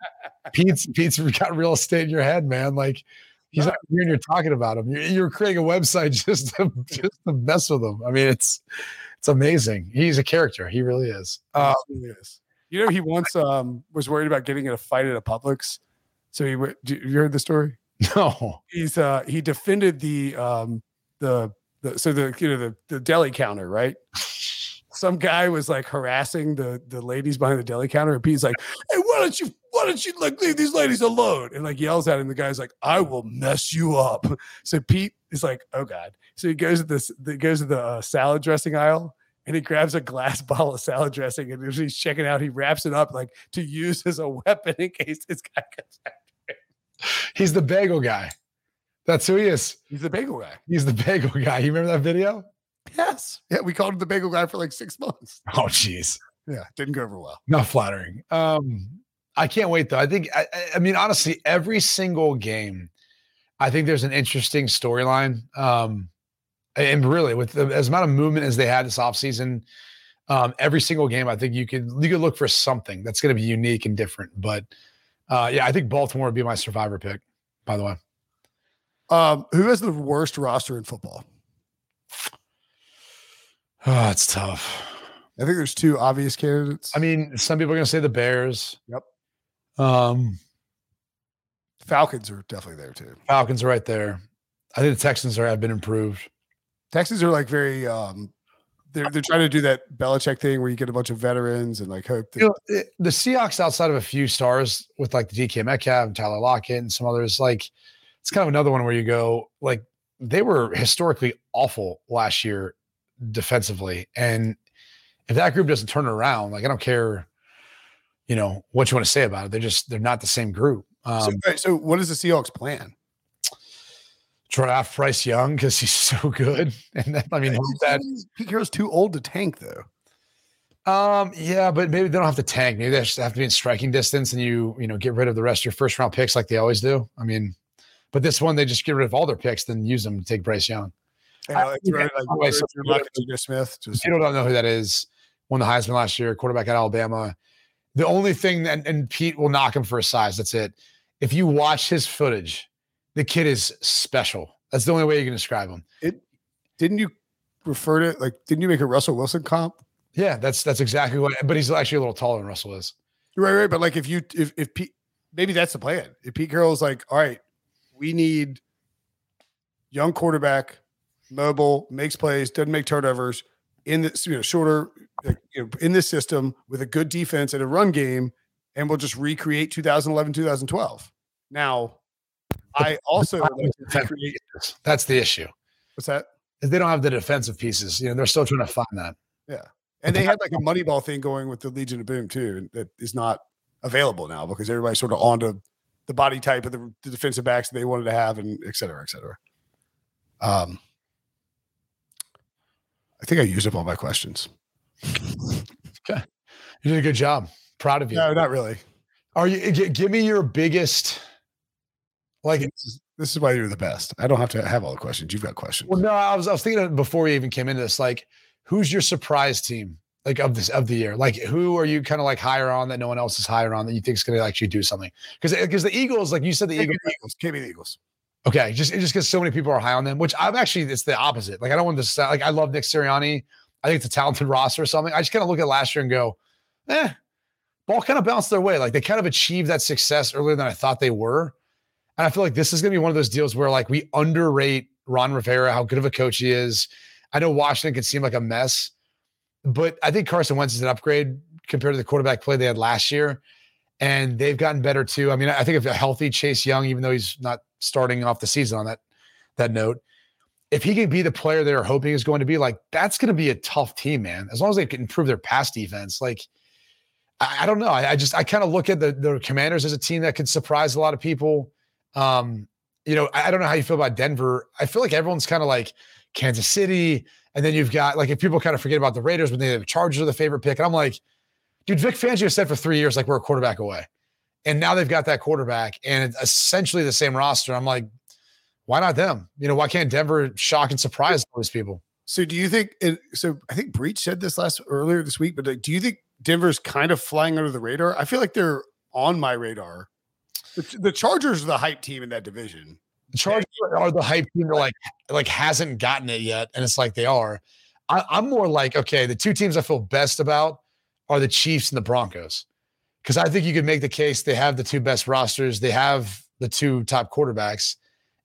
Pete's Pete's got real estate in your head, man. Like he's No. not here and you're talking about him. You're, you're creating a website just to just to mess with him. I mean, it's it's amazing. He's a character. He really is. Uh, It really is. You know, he once um, was worried about getting in a fight at a Publix. So he went. You heard the story? no. he's uh he defended the um the the so the you know the the deli counter right some guy was like harassing the the ladies behind the deli counter and pete's like hey why don't you why don't you like leave these ladies alone and like yells at him the guy's like i will mess you up so pete is like oh god so he goes to this he goes to the uh, salad dressing aisle and he grabs a glass bottle of salad dressing and as he's checking out he wraps it up like to use as a weapon in case this guy comes out. He's the bagel guy. That's who he is. he's the bagel guy He's the bagel guy. You remember that video? Yes. Yeah, we called him the bagel guy for like six months. Oh, jeez. Yeah, didn't go over well. Not flattering. Um, I can't wait though. I think I, I- I mean honestly, every single game, I think there's an interesting storyline. Um, and really, with the, as amount of movement as they had this offseason, um, every single game, I think you could you could look for something that's going to be unique and different. But uh, yeah, I think Baltimore would be my survivor pick. By the way, Um, who has the worst roster in football? oh, it's tough. I think there's two obvious candidates. I mean, some people are going to say the Bears. Yep. Um, Falcons are definitely there too. Falcons are right there. I think the Texans are have been improved. Texans are like very um they're they're trying to do that Belichick thing where you get a bunch of veterans and like hope that You know, the Seahawks, outside of a few stars with like the DK Metcalf and Tyler Lockett and some others, like it's kind of another one where you go, like they were historically awful last year defensively. And if that group doesn't turn around, like I don't care, you know, what you want to say about it. They're just they're not the same group. Um, so, so what is the Seahawks plan? Draft Bryce Young because he's so good. And then I mean hope that Pete Carroll's too old to tank though. Um, yeah, but maybe they don't have to tank. Maybe they just have to be in striking distance and you, you know, get rid of the rest of your first round picks like they always do. I mean, but this one they just get rid of all their picks, then use them to take Bryce Young. And, like, yeah, throw, like, by way, so- Drew Lock and Geno Smith. Just People don't know who that is. Won the Heisman last year, quarterback at Alabama. The only thing and, and Pete will knock him for his size. That's it. If you watch his footage, the kid is special. That's the only way you can describe him. It didn't you refer to like didn't you make a Russell Wilson comp? Yeah, that's that's exactly what. But he's actually a little taller than Russell is. Right, right. But like if you if if Pete maybe that's the plan. If Pete Carroll's like, all right, we need young quarterback, mobile, makes plays, doesn't make turnovers in this, you know, shorter, like, you know, in this system with a good defense and a run game, and we'll just recreate 2011, 2012. Now, I also like That's the issue. what's that? Is they don't have the defensive pieces. You know, they're still trying to find that. Yeah, and they had like a Moneyball thing going with the Legion of Boom too, that is not available now because everybody's sort of onto the body type of the, the defensive backs that they wanted to have, and et cetera, et cetera. Um, I think I used up all my questions. Okay. You did a good job. Proud of you. No, not really. Are you? g- Give me your biggest. Like, This is, this is why you're the best. I don't have to have all the questions. You've got questions. well, no, I was I was thinking before we even came into this. Like, who's your surprise team? Like of this of the year. Like, who are you kind of like higher on that no one else is higher on that you think is going to actually do something? Because because the Eagles, like you said, the Eagles. Eagles. Give me the Eagles. Okay, just just because so many people are high on them, which I'm actually it's the opposite. Like I don't want to sound like I love Nick Sirianni. I think it's a talented roster or something. I just kind of look at last year and go, eh, ball kind of bounced their way. Like they kind of achieved that success earlier than I thought they were. And I feel like this is gonna be one of those deals where like we underrate Ron Rivera, how good of a coach he is. I know Washington can seem like a mess, but I think Carson Wentz is an upgrade compared to the quarterback play they had last year. And they've gotten better too. I mean, I think if a healthy Chase Young, even though he's not starting off the season on that that note, if he can be the player they're hoping is going to be, like that's going to be a tough team, man. As long as they can improve their pass defense, like I, I don't know. I, I just I kind of look at the the Commanders as a team that could surprise a lot of people. Um, you know, I, I don't know how you feel about Denver. I feel like everyone's kind of like Kansas City, and then you've got like if people kind of forget about the Raiders when they the Chargers are the favorite pick, and I'm like, dude, Vic Fangio said for three years like we're a quarterback away, and now they've got that quarterback and it's essentially the same roster. I'm like, why not them? You know, why can't Denver shock and surprise all these people? So do you think? It, so I think Breech said this last earlier this week, but like, do you think Denver's kind of flying under the radar? I feel like they're on my radar. The, Chargers are the hype team in that division. The Chargers are the hype team that like like hasn't gotten it yet, and it's like they are. I, I'm more like okay, the two teams I feel best about are the Chiefs and the Broncos, because I think you could make the case they have the two best rosters, they have the two top quarterbacks,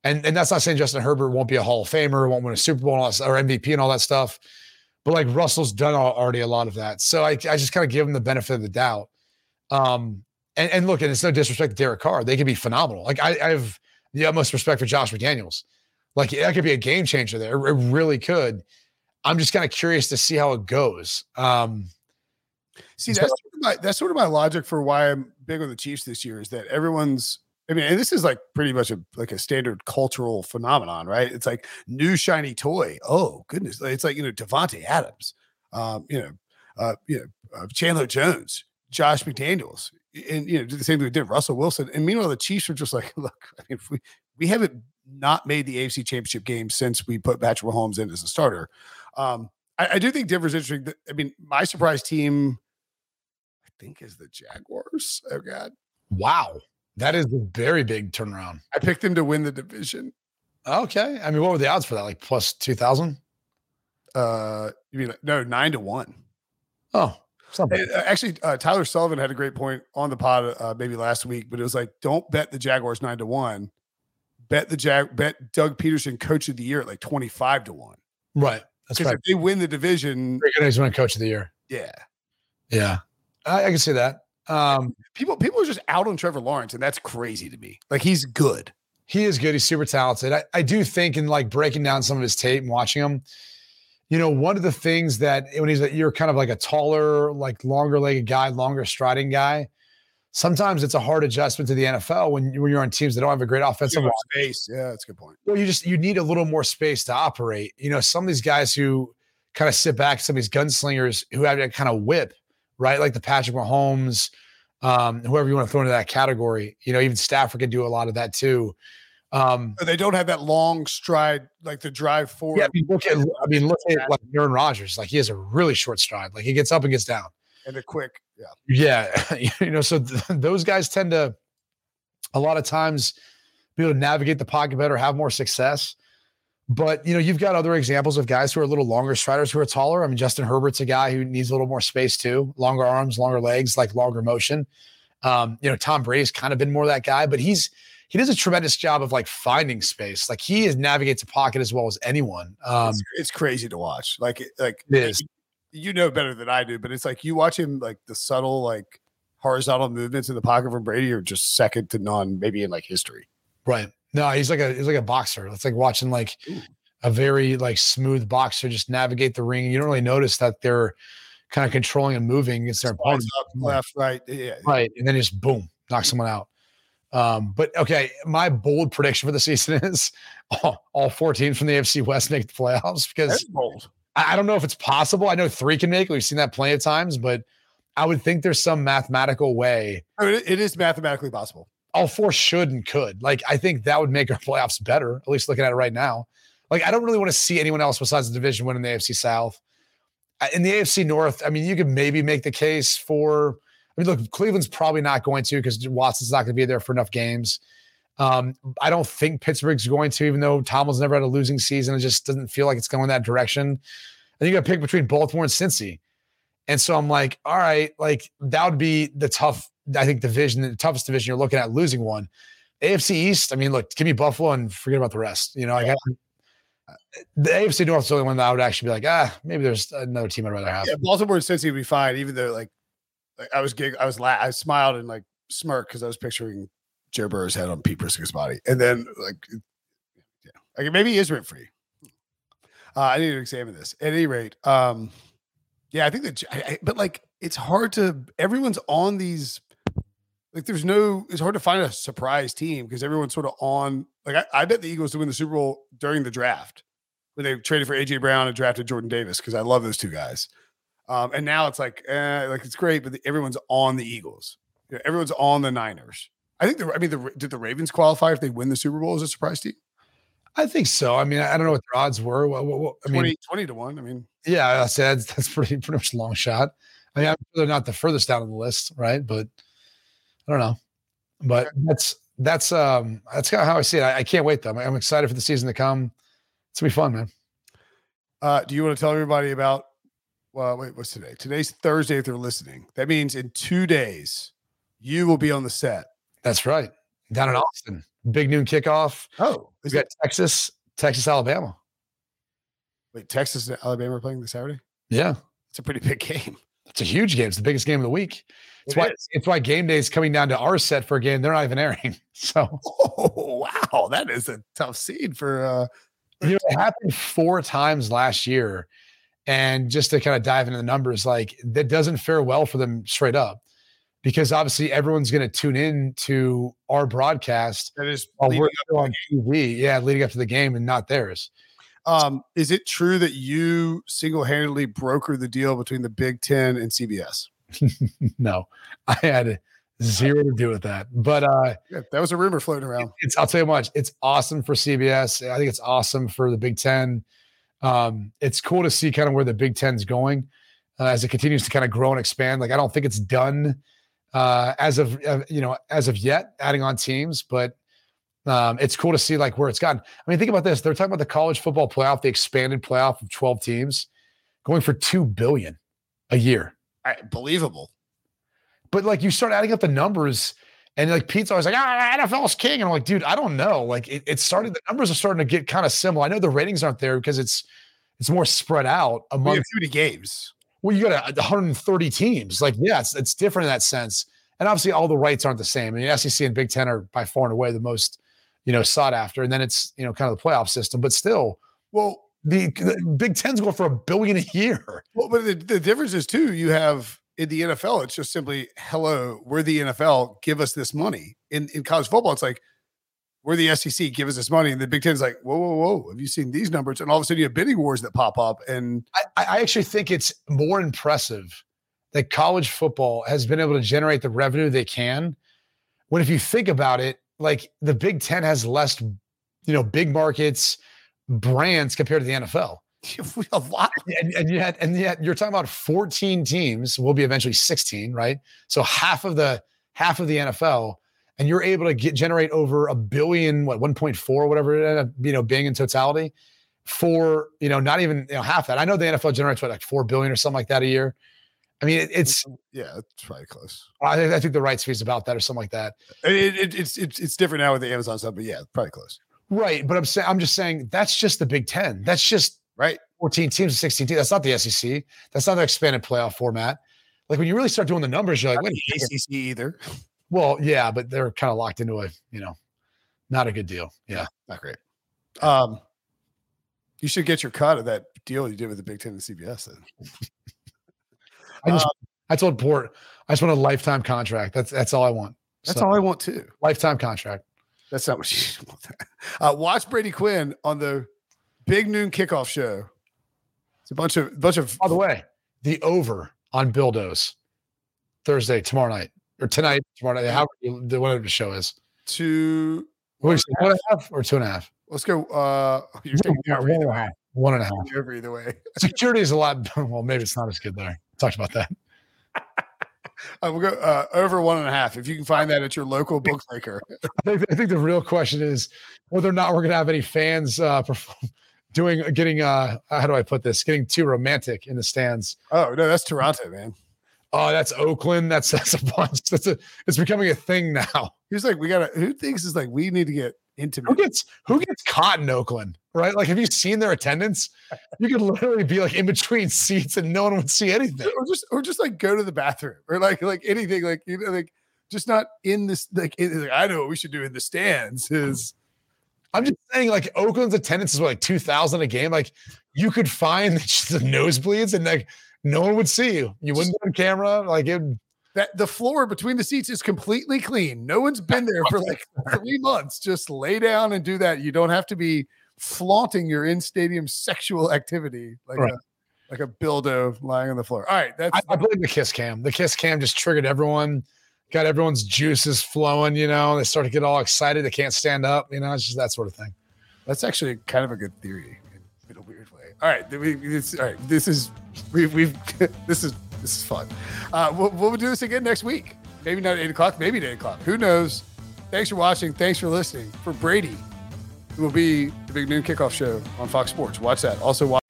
and and that's not saying Justin Herbert won't be a Hall of Famer, won't win a Super Bowl that, or MVP and all that stuff, but like Russell's done already a lot of that, so I I just kind of give him the benefit of the doubt. Um, and, and look, and it's no disrespect to Derek Carr, they could be phenomenal. Like I, I have the utmost respect for Josh McDaniels. Like that could be a game changer there. It really could. I'm just kind of curious to see how it goes. Um, See, that's sort of my, that's sort of my logic for why I'm big on the Chiefs this year is that everyone's. I mean, and this is like pretty much a like a standard cultural phenomenon, right? It's like new shiny toy. Oh goodness, it's like you know Davante Adams, um, you know, uh, you know uh, Chandler Jones, Josh McDaniels. And you know, do the same thing we did Russell Wilson. And meanwhile, the Chiefs are just like, look, I mean, if we we haven't not made the AFC Championship game since we put Patrick Mahomes in as a starter. Um, I, I do think Denver's interesting. I mean, my surprise team, I think, is the Jaguars. Oh God, wow, that is a very big turnaround. I picked them to win the division. Okay, I mean, what were the odds for that? Like plus two thousand? Uh, you mean no nine to one? Oh, something. Uh, Actually, uh, Tyler Sullivan had a great point on the pod uh, maybe last week, but it was like, don't bet the Jaguars nine to one. Bet the Jag, bet Doug Pederson coach of the year at like twenty five to one. right. That's right. if they win the division, Very good. He's winning coach of the year. yeah, Yeah, I, I can see that. Um, people people are just out on Trevor Lawrence, and that's crazy to me. Like he's good. he is good. He's super talented. I, I do think in like breaking down some of his tape and watching him, you know, one of the things that when he's that you're kind of like a taller, like longer legged guy, longer striding guy. Sometimes it's a hard adjustment to the NFL when, you- when you're on teams that don't have a great offensive line. space. Yeah, that's a good point. Well, you just you need a little more space to operate. You know, some of these guys who kind of sit back, some of these gunslingers who have that kind of whip, right? Like the Patrick Mahomes, um, whoever you want to throw into that category. You know, even Stafford can do a lot of that too. Um, But they don't have that long stride, like the drive forward. yeah, I mean, look at I mean, look at like Aaron Rodgers. Like he has a really short stride. Like he gets up and gets down. and the quick. Yeah. Yeah, you know, so th- those guys tend to a lot of times be able to navigate the pocket better, have more success. But you know, you've got other examples of guys who are a little longer striders who are taller. I mean, Justin Herbert's a guy who needs a little more space too, longer arms, longer legs, like longer motion. Um, you know, Tom Brady's kind of been more that guy, but he's he does a tremendous job of like finding space. Like he is navigates a pocket as well as anyone. Um, it's, it's crazy to watch. Like, it- like it is. you know better than I do, but it's like you watch him like the subtle like horizontal movements in the pocket from Brady are just second to none, maybe in like history. Right. No, he's like a he's like a boxer. It's like watching like Ooh. a very like smooth boxer just navigate the ring. You don't really notice that they're kind of controlling and moving against their opponent. Up, left, right. Yeah. Right. And then just boom, knock someone out. Um, but okay, my bold prediction for the season is all, all four teams from the AFC West make the playoffs because bold. I I don't know if it's possible. I know three can make it. We've seen that plenty of times, but I would think there's some mathematical way I mean, it- is mathematically possible. all four should and could. Like, I think that would make our playoffs better, at least looking at it right now. Like, I don't really want to see anyone else besides the division win in the AFC South. In the AFC North, I mean, you could maybe make the case for, mean, look, Cleveland's probably not going to because Watson's not going to be there for enough games. Um, I don't think Pittsburgh's going to, even though Tomlin's never had a losing season. It just doesn't feel like it's going that direction. I think you got to pick between Baltimore and Cincy. And so I'm like, all right, like that would be the tough, I think, division, the toughest division you're looking at losing one. AFC East, I mean, look, give me Buffalo and forget about the rest. You know, I got the AFC North is the only one that I would actually be like, ah, maybe there's another team I'd rather have. Yeah, Baltimore and Cincy would be fine, even though like, like I was gig, I was la- I smiled and like smirked because I was picturing Joe Burrow's head on Pete Prisco's body, and then like, yeah, like maybe he is rent free. Uh, I need to examine this. At any rate, um, yeah, I think that, I, I- but like, it's hard to. Everyone's on these. Like, there's no. It's hard to find a surprise team because everyone's sort of on. Like, I, I bet the Eagles to win the Super Bowl during the draft when they traded for AJ Brown and drafted Jordan Davis because I love those two guys. Um, and now it's like, eh, like it's great, but the, everyone's on the Eagles. You know, everyone's on the Niners. I think the. I mean, the did the Ravens qualify if they win the Super Bowl as a surprise team? I think so. I mean, I don't know what their odds were. What, what, what- I mean, 20, 20 to one. I mean, yeah, I said that's, that's pretty pretty much a long shot. I mean, I'm sure they're not the furthest down on the list, right? But I don't know. But that's that's um that's kind of how I see it. I, I can't wait though. I'm, I'm excited for the season to come. It's gonna be fun, man. uh, do you want to tell everybody about? Well, wait, what's today? Today's Thursday. If they're listening, that means in two days you will be on the set. That's right. Down in Austin, big noon kickoff. Oh, We is got it? Texas, Texas, Alabama. Wait, Texas and Alabama are playing this Saturday. Yeah, It's a pretty big game. it's a huge game. It's the biggest game of the week. It's It why is. it's why game day is coming down to our set for a game. They're not even airing. So Oh wow, that is a tough seed for. uh you know, it happened four times last year. And just to kind of dive into the numbers, like that doesn't fare well for them straight up. Because obviously everyone's going to tune in to our broadcast That is. while leading we're up on TV. Yeah, leading up to the game and not theirs. Um, is it true that you single-handedly brokered the deal between the Big Ten and CBS? no, I had zero to do with that. But uh, Yeah, that was a rumor floating around. it's I'll tell you much. It's awesome for CBS. I think it's awesome for the Big Ten. Um, it's cool to see kind of where the Big Ten's going uh, as it continues to kind of grow and expand. Like I don't think it's done uh, as of uh, you know as of yet, adding on teams, but um, it's cool to see like where it's gotten. I mean, think about this. They're talking about the college football playoff, the expanded playoff of 12 teams, going for two billion a year. I, believable. But like you start adding up the numbers, and like Pete's always like, ah, NFL's king. And I'm like, dude, I don't know. Like it, it started, the numbers are starting to get kind of similar. I know the ratings aren't there because it's it's more spread out among have too many games. well, you got a, 130 teams. Like, yeah, it's, it's different in that sense. And obviously, all the rights aren't the same. I mean, SEC and Big Ten are by far and away the most, you know, sought after. And then it's, you know, kind of the playoff system. But still, Well, the, the Big Ten's going for a billion a year. well, but the, the difference is too. You have in the NFL, it's just simply, "Hello, we're the NFL. Give us this money." In in college football, it's like, "We're the SEC. Give us this money." And the Big Ten's like, "Whoa, whoa, whoa! Have you seen these numbers?" And all of a sudden, you have bidding wars that pop up. And I, I actually think it's more impressive that college football has been able to generate the revenue they can. When if you think about it, like the Big Ten has less, you know, big markets, brands compared to the NFL. a lot. and, and yet and yet you're talking about 14 teams will be eventually 16 right so half of the half of the nfl and you're able to get generate over a billion what 1.4 whatever it ended up you know being in totality for you know not even you know half that i know the nfl generates what like 4 billion or something like that a year i mean it, it's mm, Yeah, it's probably close. I think, I think the rights fees about that or something like that It, it, it's it's it's different now with the Amazon stuff, but yeah, probably close. right but i'm saying i'm just saying that's just the big 10 that's just Right. 14 teams, 16 teams. That's not the SEC. That's not the expanded playoff format. Like when you really start doing the numbers, you're like, wait, second. ACC either. well, yeah, but they're kind of locked into a, you know, not a good deal. Yeah. Not great. Um, you should get your cut of that deal you did with the Big Ten and CBS. Then. I just, Uh, I told Port, I just want a lifetime contract. That's that's all I want. That's So, all I want too. lifetime contract. That's not what you want. Uh, watch Brady Quinn on the Big Noon Kickoff Show. It's a bunch of bunch of. By the way, the over on Bildos Thursday, tomorrow night, or tonight, tomorrow night, you- the whatever the show is. Two. What is one and a half or two and a half? Let's go. Uh, you're taking One over and a half. One and a half. Over either way. Security is a lot. Well, maybe it's not as good there. Talked about that. Uh, we'll go uh, over one and a half. If you can find that at your local bookmaker. I think, I think the real question is whether or not we're going to have any fans uh, perform, doing getting uh how do I put this getting too romantic in the stands. Oh no, that's Toronto, man. Oh, that's Oakland. That's that's a bunch. That's a it's becoming a thing now. He's like, we gotta. Who thinks is like we need to get intimate. Who gets who gets caught in Oakland? Right? Like, have you seen their attendance? You could literally be like in between seats and no one would see anything. or just or just like go to the bathroom or like like anything like you know like just not in this like, in, like I know what we should do in the stands is I'm just saying, like Oakland's attendance is what, like two thousand a game. Like, you could find just the nosebleeds and like no one would see you. You wouldn't be on camera. Like it. that the floor between the seats is completely clean. No one's been there for like three months. Just lay down and do that. You don't have to be flaunting your in stadium sexual activity like Right. a like a dildo lying on the floor. All right, that's I, I blame the kiss cam. The kiss cam just triggered everyone, got everyone's juices flowing. You know, they start to get all excited. They can't stand up. You know, it's just that sort of thing. That's actually kind of a good theory in, in a weird way. All right, we, this, all right, this is we've, we've this is this is fun. Uh, we'll, we'll do this again next week. Maybe not at eight o'clock, maybe at eight o'clock. Who knows? Thanks for watching. Thanks for listening. For Brady, it will be the Big Noon Kickoff Show on Fox Sports. Watch that. Also, watch.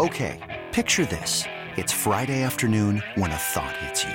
Okay, picture this. It's Friday afternoon when a thought hits you.